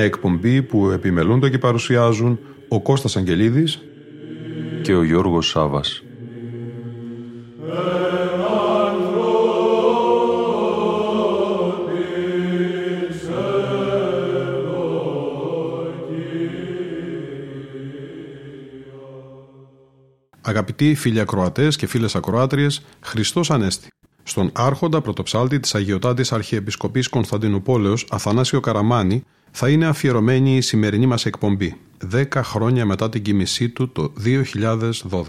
Μια εκπομπή που επιμελούνται και παρουσιάζουν ο Κώστας Αγγελίδης και ο Γιώργος Σάβας. Αγαπητοί φίλοι ακροατές και φίλες ακροάτριες, Χριστός Ανέστη. Στον άρχοντα πρωτοψάλτη της Αγιωτάτης Αρχιεπισκοπής Κωνσταντινούπολεως Αθανάσιο Καραμάνη θα είναι αφιερωμένη η σημερινή μας εκπομπή, 10 χρόνια μετά την κοιμησή του το 2012.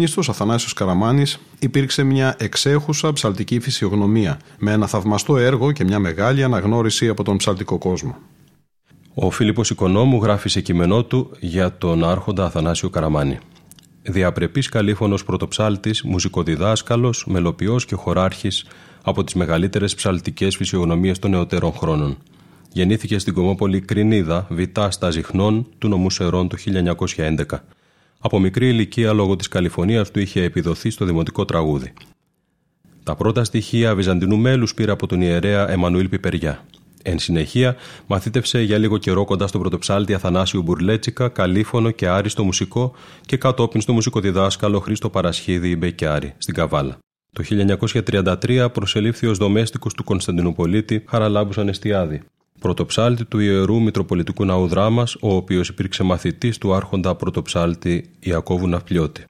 Αείμνηστος Αθανάσιος Καραμάνης υπήρξε μια εξέχουσα ψαλτική φυσιογνωμία με ένα θαυμαστό έργο και μια μεγάλη αναγνώριση από τον ψαλτικό κόσμο. Ο Φίλιππος Οικονόμου γράφει σε κείμενό του για τον άρχοντα Αθανάσιο Καραμάνη. Διαπρεπής καλήφωνος πρωτοψάλτης, μουσικοδιδάσκαλος, μελοποιός και χωράρχης από τις μεγαλύτερες ψαλτικές φυσιογνωμίες των νεωτέρων χρόνων. Γεννήθηκε στην Κομόπολη Κρινίδα, βιτά στα Ζυχνών του νομού Σερών το 1911. Από μικρή ηλικία λόγω της καλυφωνίας του είχε επιδοθεί στο δημοτικό τραγούδι. Τα πρώτα στοιχεία βυζαντινού μέλους πήρε από τον ιερέα Εμμανουήλ Πιπεριά. Εν συνεχεία, μαθήτευσε για λίγο καιρό κοντά στον πρωτοψάλτη Αθανάσιου Μπουρλέτσικα, καλήφωνο και άριστο μουσικό και κατόπιν στο μουσικοδιδάσκαλο Χρήστο Παρασχίδη Μπεκιάρη στην Καβάλα. Το 1933 προσελήφθη ως δομέστικος του Κωνσταντινούπολίτη Χαραλάμπους Ανεστιάδη πρωτοψάλτη του Ιερού Μητροπολιτικού Ναού Δράμας, ο οποίος υπήρξε μαθητής του άρχοντα πρωτοψάλτη Ιακώβου Ναυπλιώτη.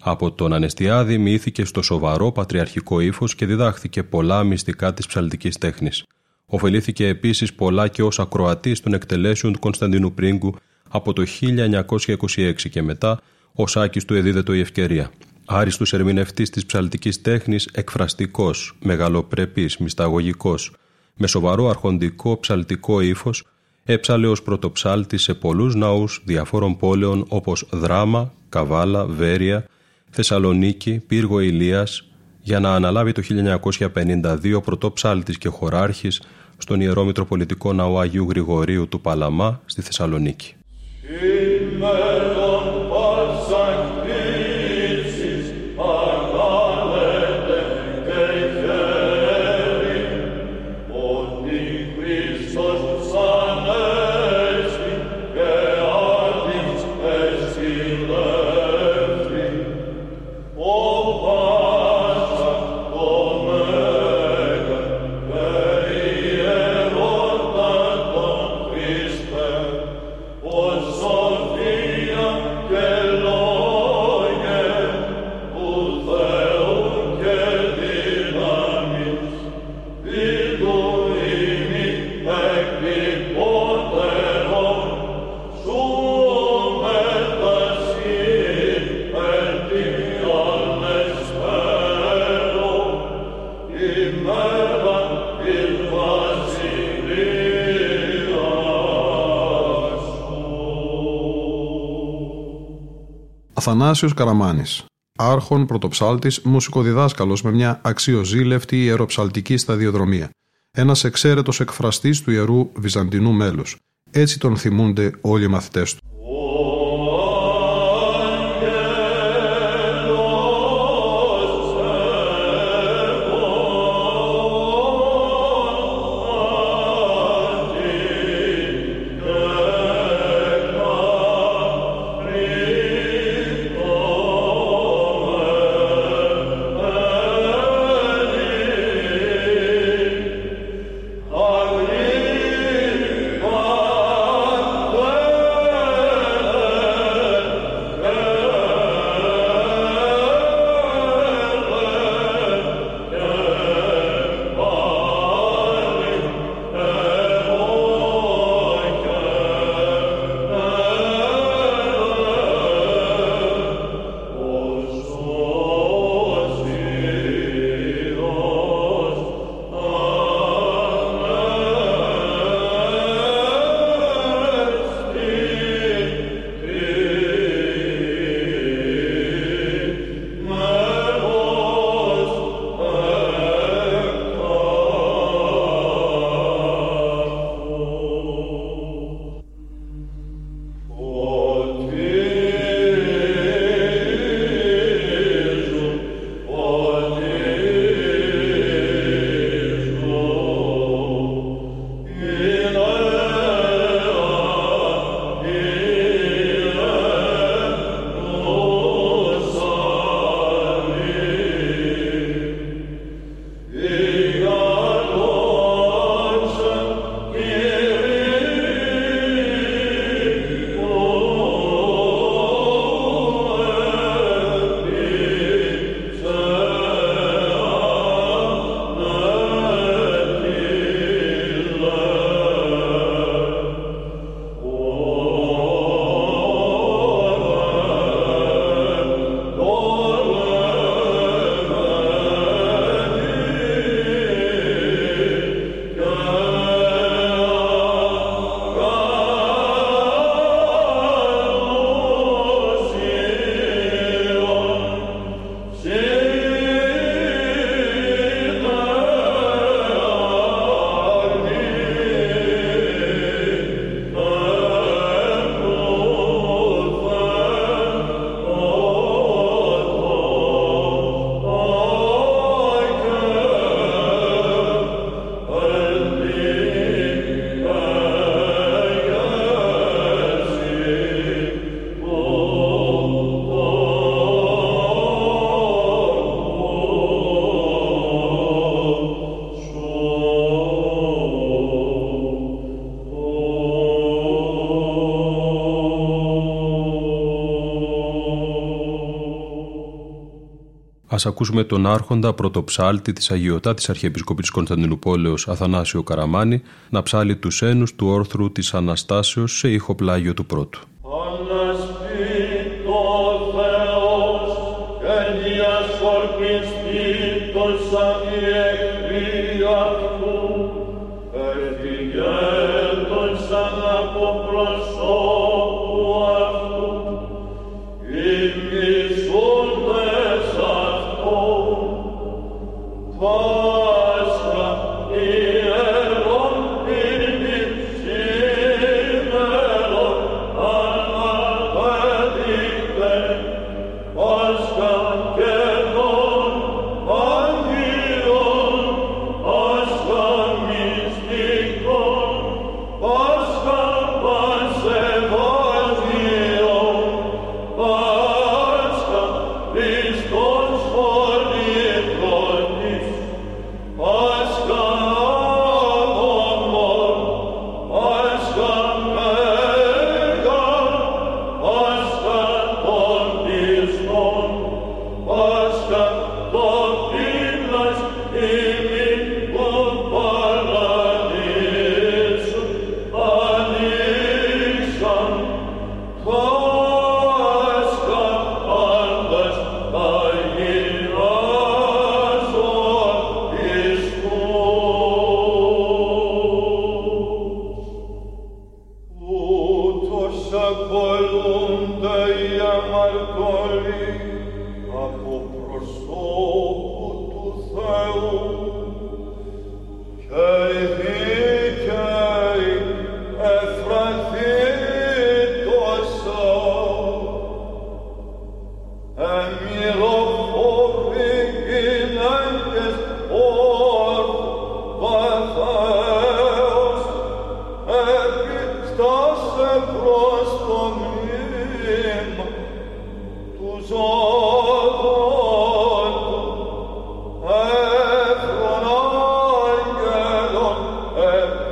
Από τον Ανεστιάδη μοιήθηκε στο σοβαρό πατριαρχικό ύφος και διδάχθηκε πολλά μυστικά της ψαλτικής τέχνης. Οφελήθηκε επίσης πολλά και ως ακροατής των εκτελέσεων του Κωνσταντίνου Πρίγκου από το 1926 και μετά, ο Σάκης του εδίδετο η ευκαιρία. Άριστος ερμηνευτής της ψαλτικής τέχνης, εκφραστικός, μεγαλοπρεπής, μυσταγωγικός, με σοβαρό αρχοντικό ψαλτικό ύφος, έψαλε ως πρωτοψάλτη σε πολλούς ναούς διαφόρων πόλεων όπως Δράμα, Καβάλα, Βέρεια, Θεσσαλονίκη, Πύργο Ηλίας, για να αναλάβει το 1952 πρωτοψάλτης και χωράρχης στον Ιερό Μητροπολιτικό Ναό Αγίου Γρηγορίου του Παλαμά στη Θεσσαλονίκη. Sophia Αθανάσιος Καραμάνης, άρχον πρωτοψάλτης, μουσικοδιδάσκαλος με μια αξιοζήλευτη ιεροψαλτική σταδιοδρομία. Ένας εξαίρετος εκφραστής του ιερού βυζαντινού μέλους. Έτσι τον θυμούνται όλοι οι μαθητές του. Ας ακούσουμε τον άρχοντα πρωτοψάλτη της Αγιωτάτης Αρχιεπισκοπής Κωνσταντινούπολεως Αθανάσιο Καραμάνη να ψάλει τους ένους του όρθρου της Αναστάσεως σε ήχο πλάγιο του πρώτου. Whoa.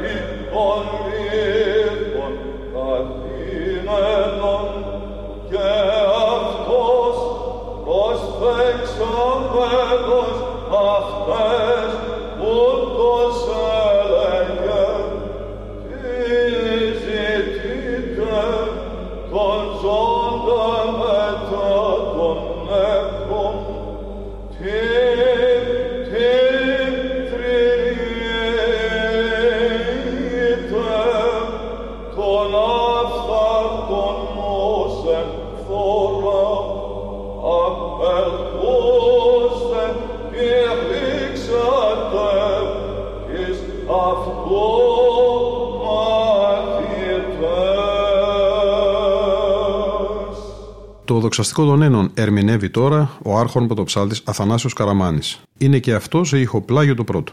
in et Το δοξαστικό των Ένων ερμηνεύει τώρα ο άρχον πρωτοψάλτης Αθανάσιος Καραμάνης. Είναι και αυτό σε ηχοπλάγιο το πρώτο.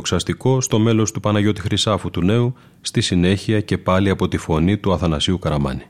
Ίδιο δοξαστικό στο μέλος του Παναγιώτη Χρυσάφου του Νέου, στη συνέχεια και πάλι από τη φωνή του Αθανασίου Καραμάνη.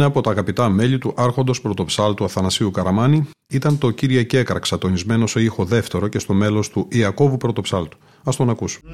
Ένα από τα αγαπητά μέλη του άρχοντος πρωτοψάλτου Αθανασίου Καραμάνη ήταν το Κυριακή Έκραξα, τονισμένο σε ήχο δεύτερο και στο μέλος του Ιακώβου πρωτοψάλτου. Ας τον ακούσουμε.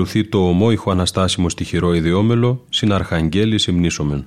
Ακολουθεί το ομόηχο αναστάσιμο στοιχειρό ιδιόμελο «Συναρχαγγέλης υμνήσομεν».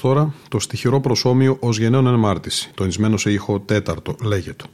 Τώρα, το στοιχειρό προσώμιο ως γενναίων ενμάρτηση, τονισμένο σε ήχο τέταρτο, λέγεται.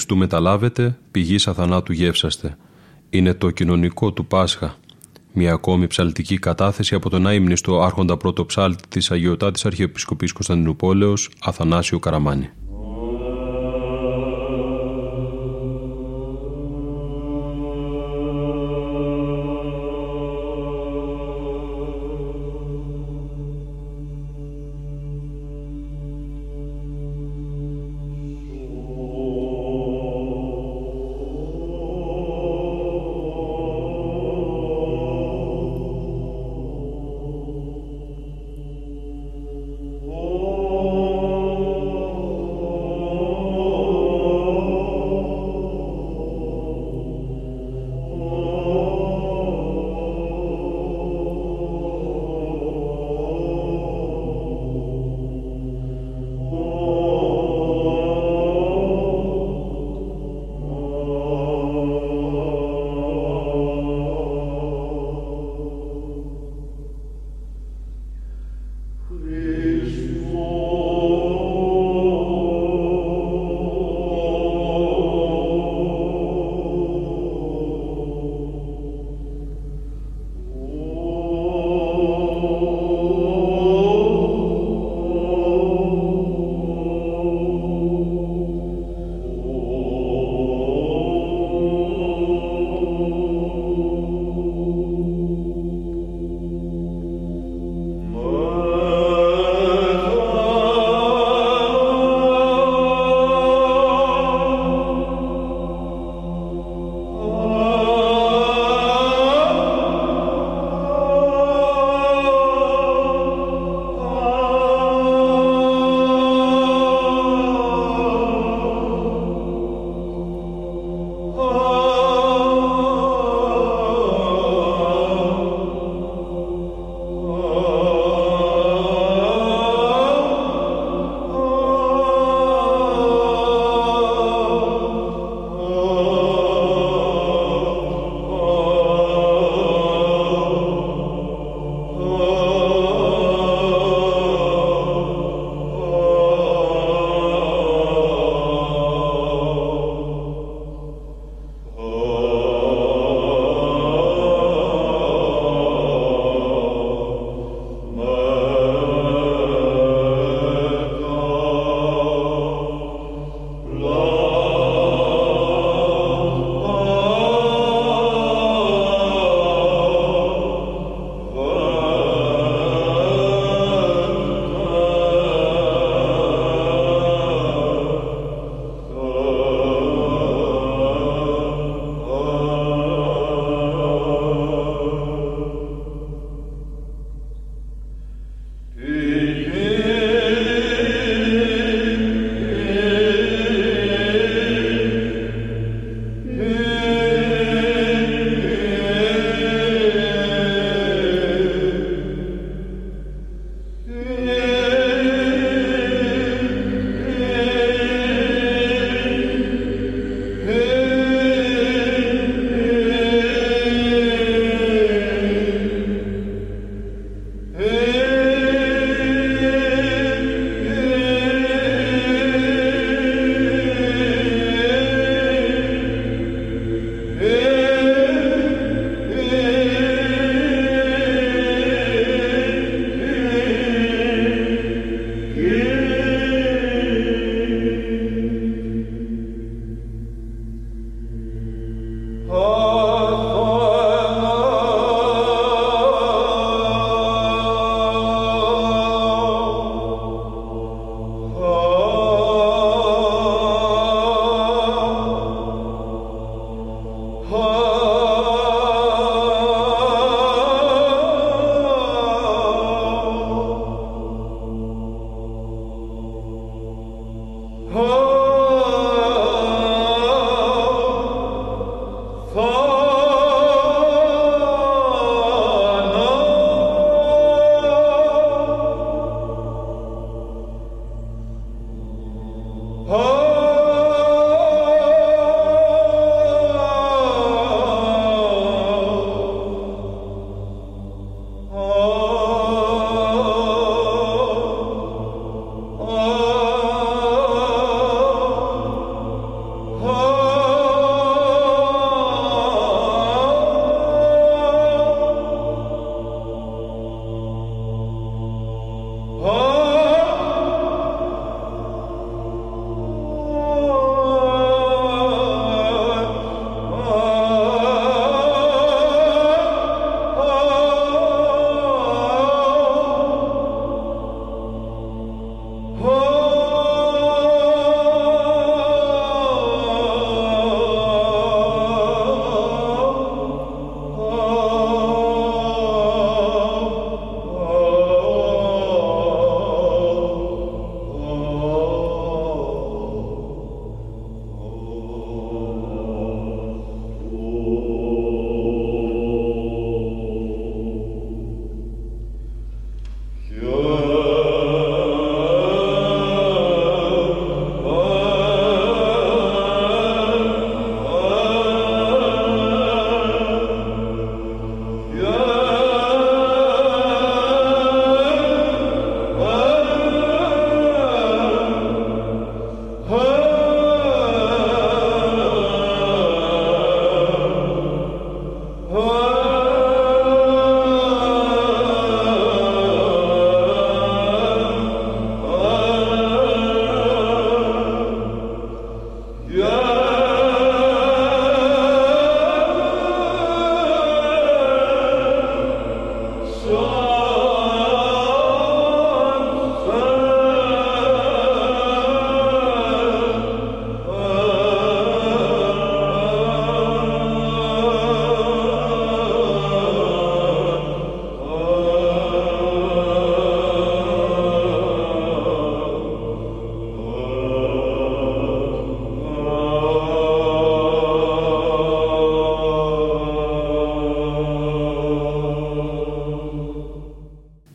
Χριστού μεταλάβετε, πηγής αθανάτου γεύσαστε. Είναι το κοινωνικό του Πάσχα. Μια ακόμη ψαλτική κατάθεση από τον αείμνηστο άρχοντα πρώτο ψάλτη της Αγιωτάτης Αρχιεπισκοπής Κωνσταντινούπολεως, Αθανάσιο Καραμάνη.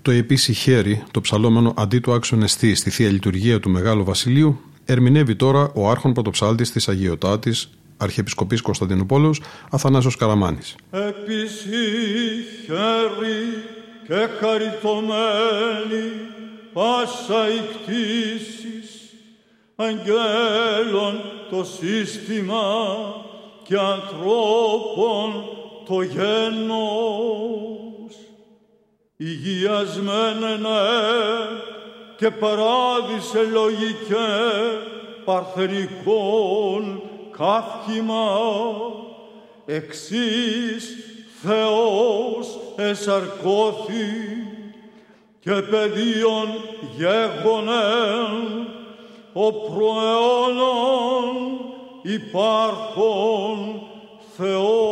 Το επίσης χέρι, το ψαλόμενο αντί του άξιον εστί στη θεία λειτουργία του Μεγάλου Βασιλείου, ερμηνεύει τώρα ο άρχον πρωτοψάλτης της Αγιωτάτης Αρχιεπισκοπής Κωνσταντινούπολος Αθανάσιος Καραμάνης. Επίση χέρι και χαριτωμένη πάσα η κτήσης αγγέλων το σύστημα και ανθρώπων το γένος υγιασμένε και παράδεισε λογικέ παρθενικών καύχημα. Εξής Θεός εσαρκώθη και παιδίον γέγονεν ο προαιώνων υπάρχον Θεός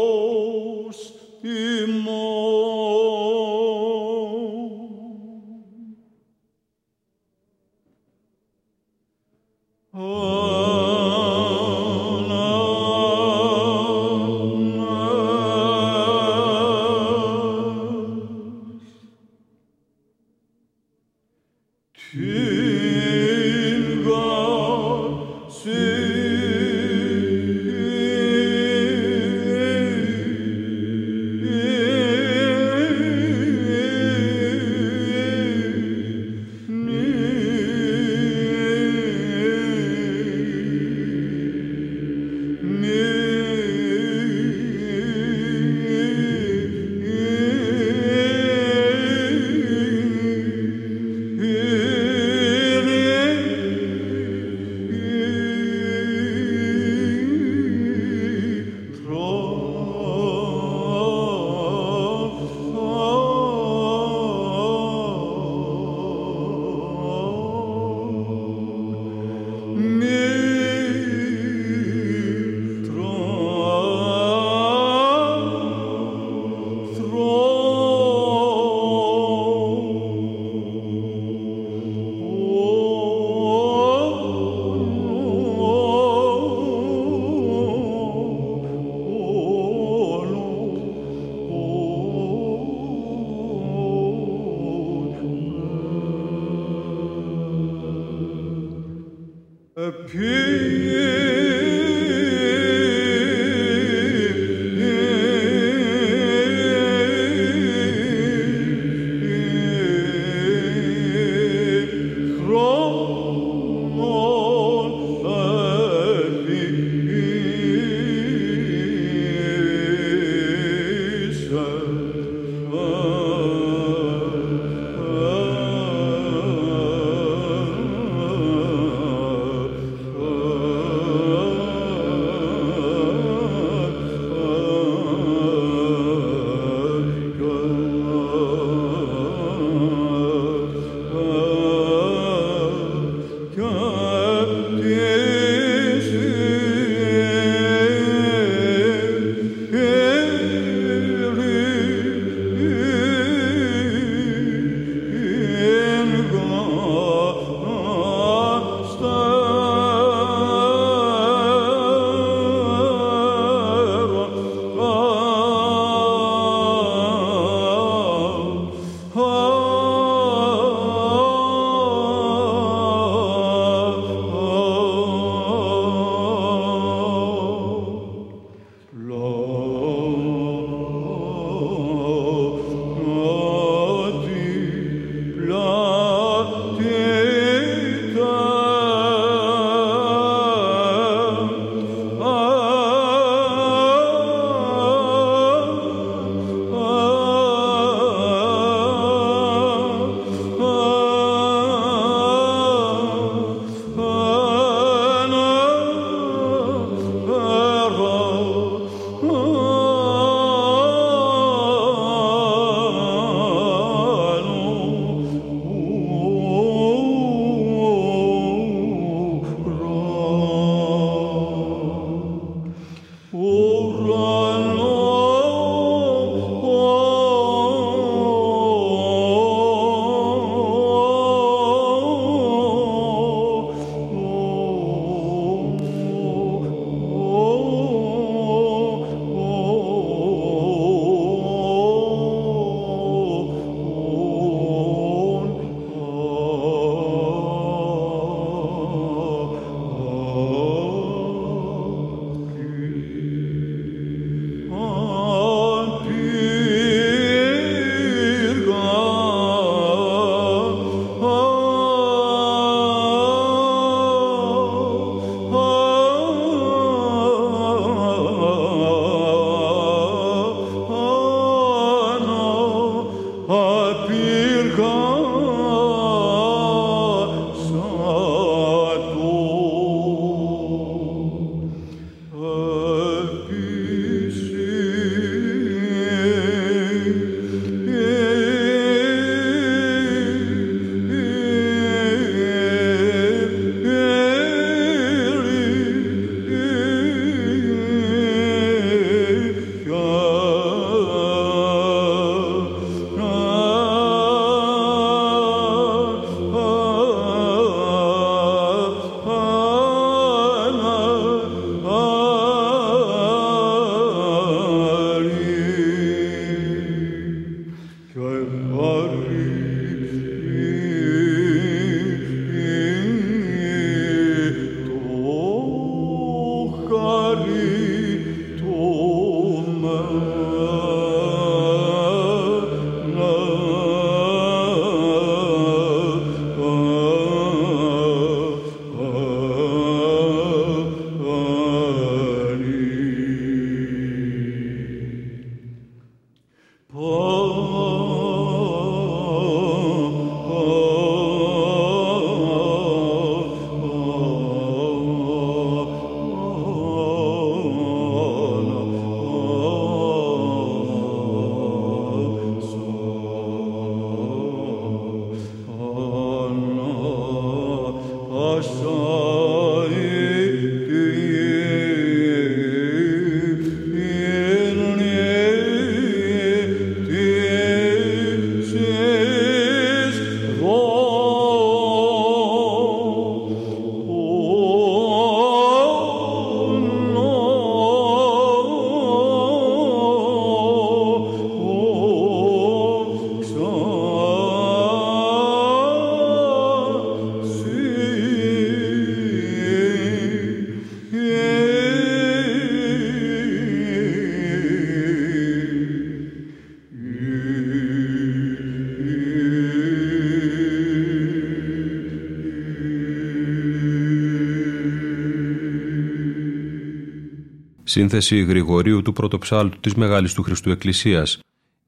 Σύνθεση Γρηγορίου του πρωτοψάλτου της Μεγάλης του Χριστού Εκκλησίας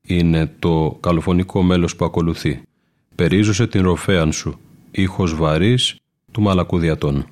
είναι το καλοφωνικό μέλος που ακολουθεί. Περίζωσε την ροφέαν σου, ήχος βαρύς του Μαλακούδιατών.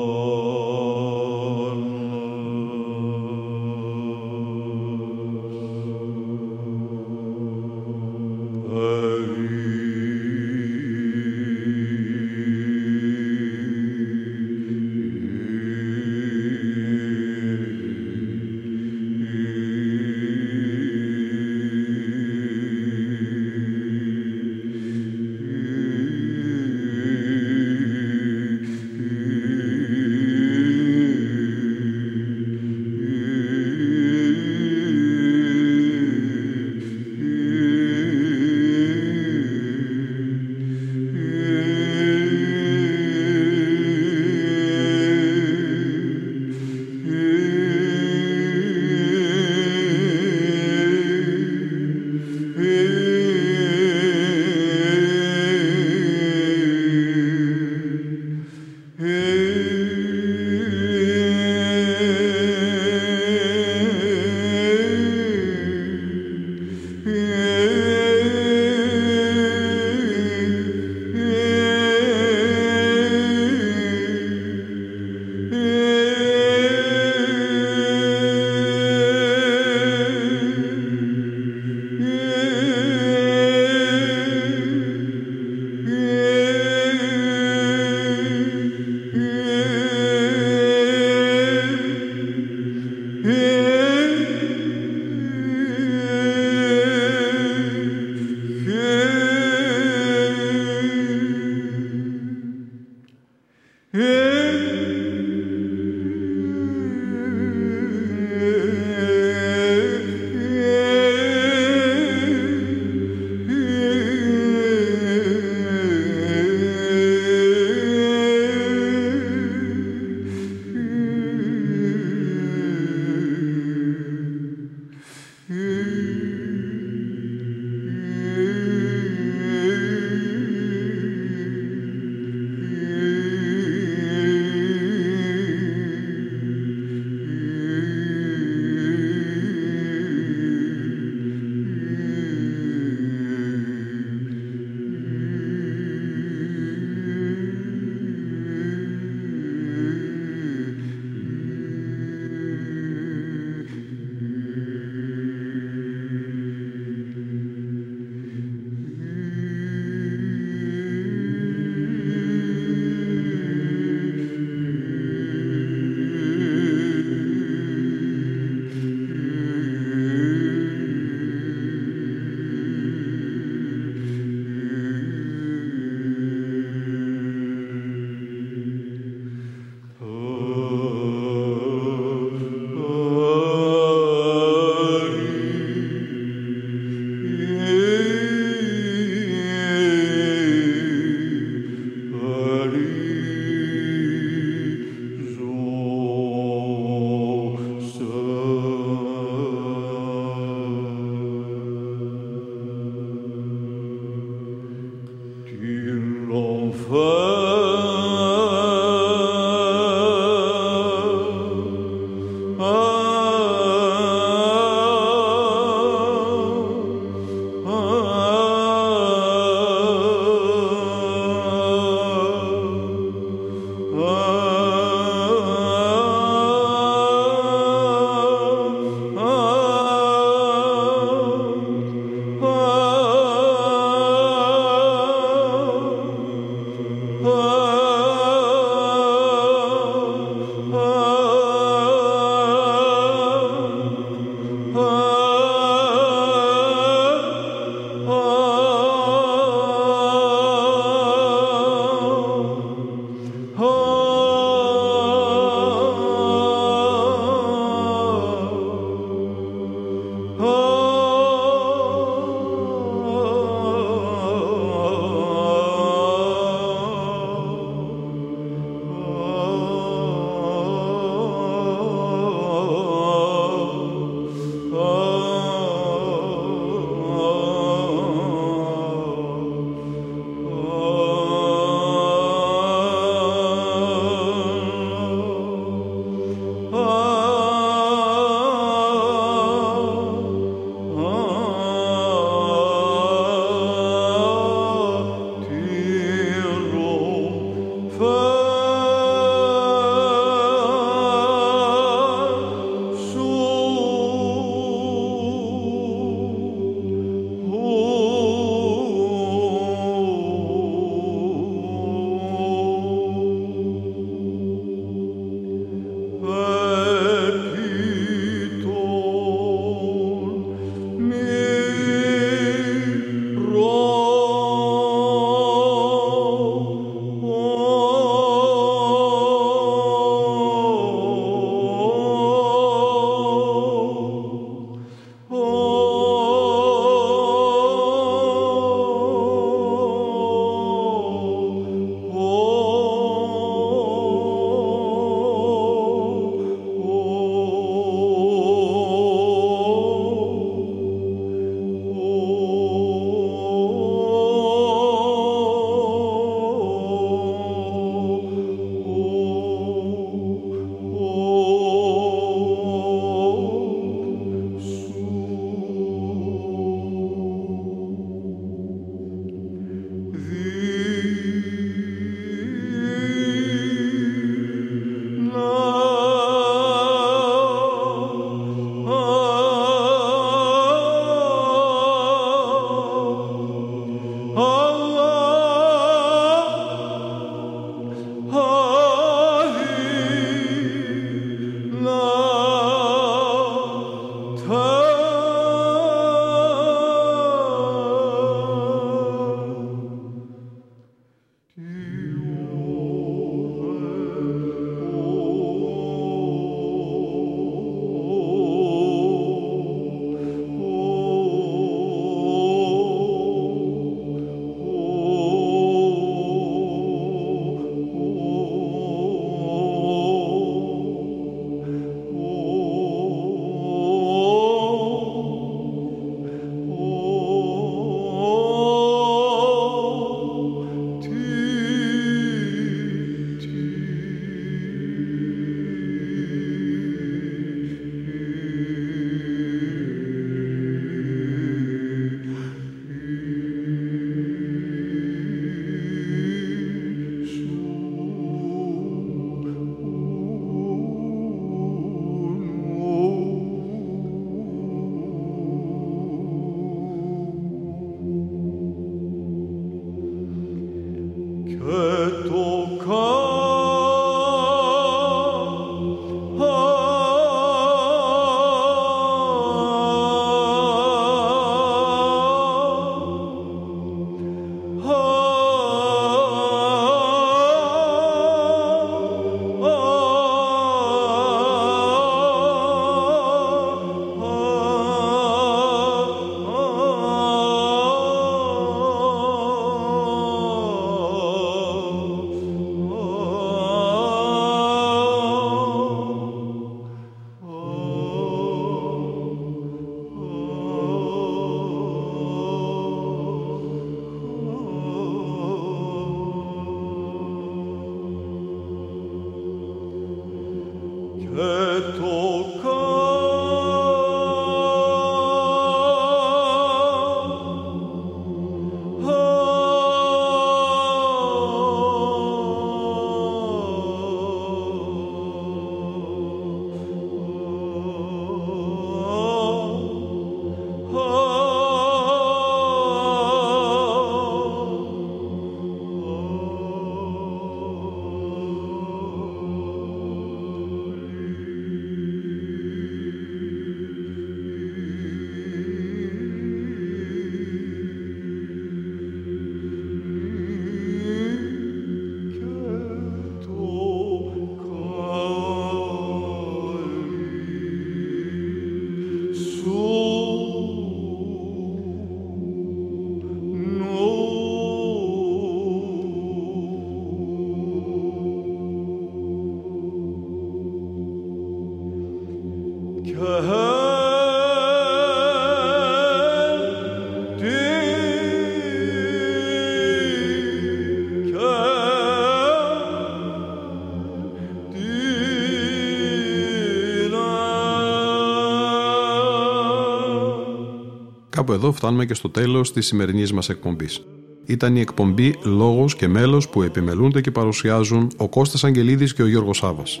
Εδώ φτάνουμε και στο τέλος της σημερινής μας εκπομπής. Ήταν η εκπομπή «Λόγος και μέλος» που επιμελούνται και παρουσιάζουν ο Κώστας Αγγελίδης και ο Γιώργος Σάβας.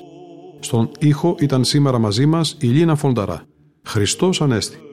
Στον ήχο ήταν σήμερα μαζί μας η Λίνα Φονταρά. Χριστός Ανέστη.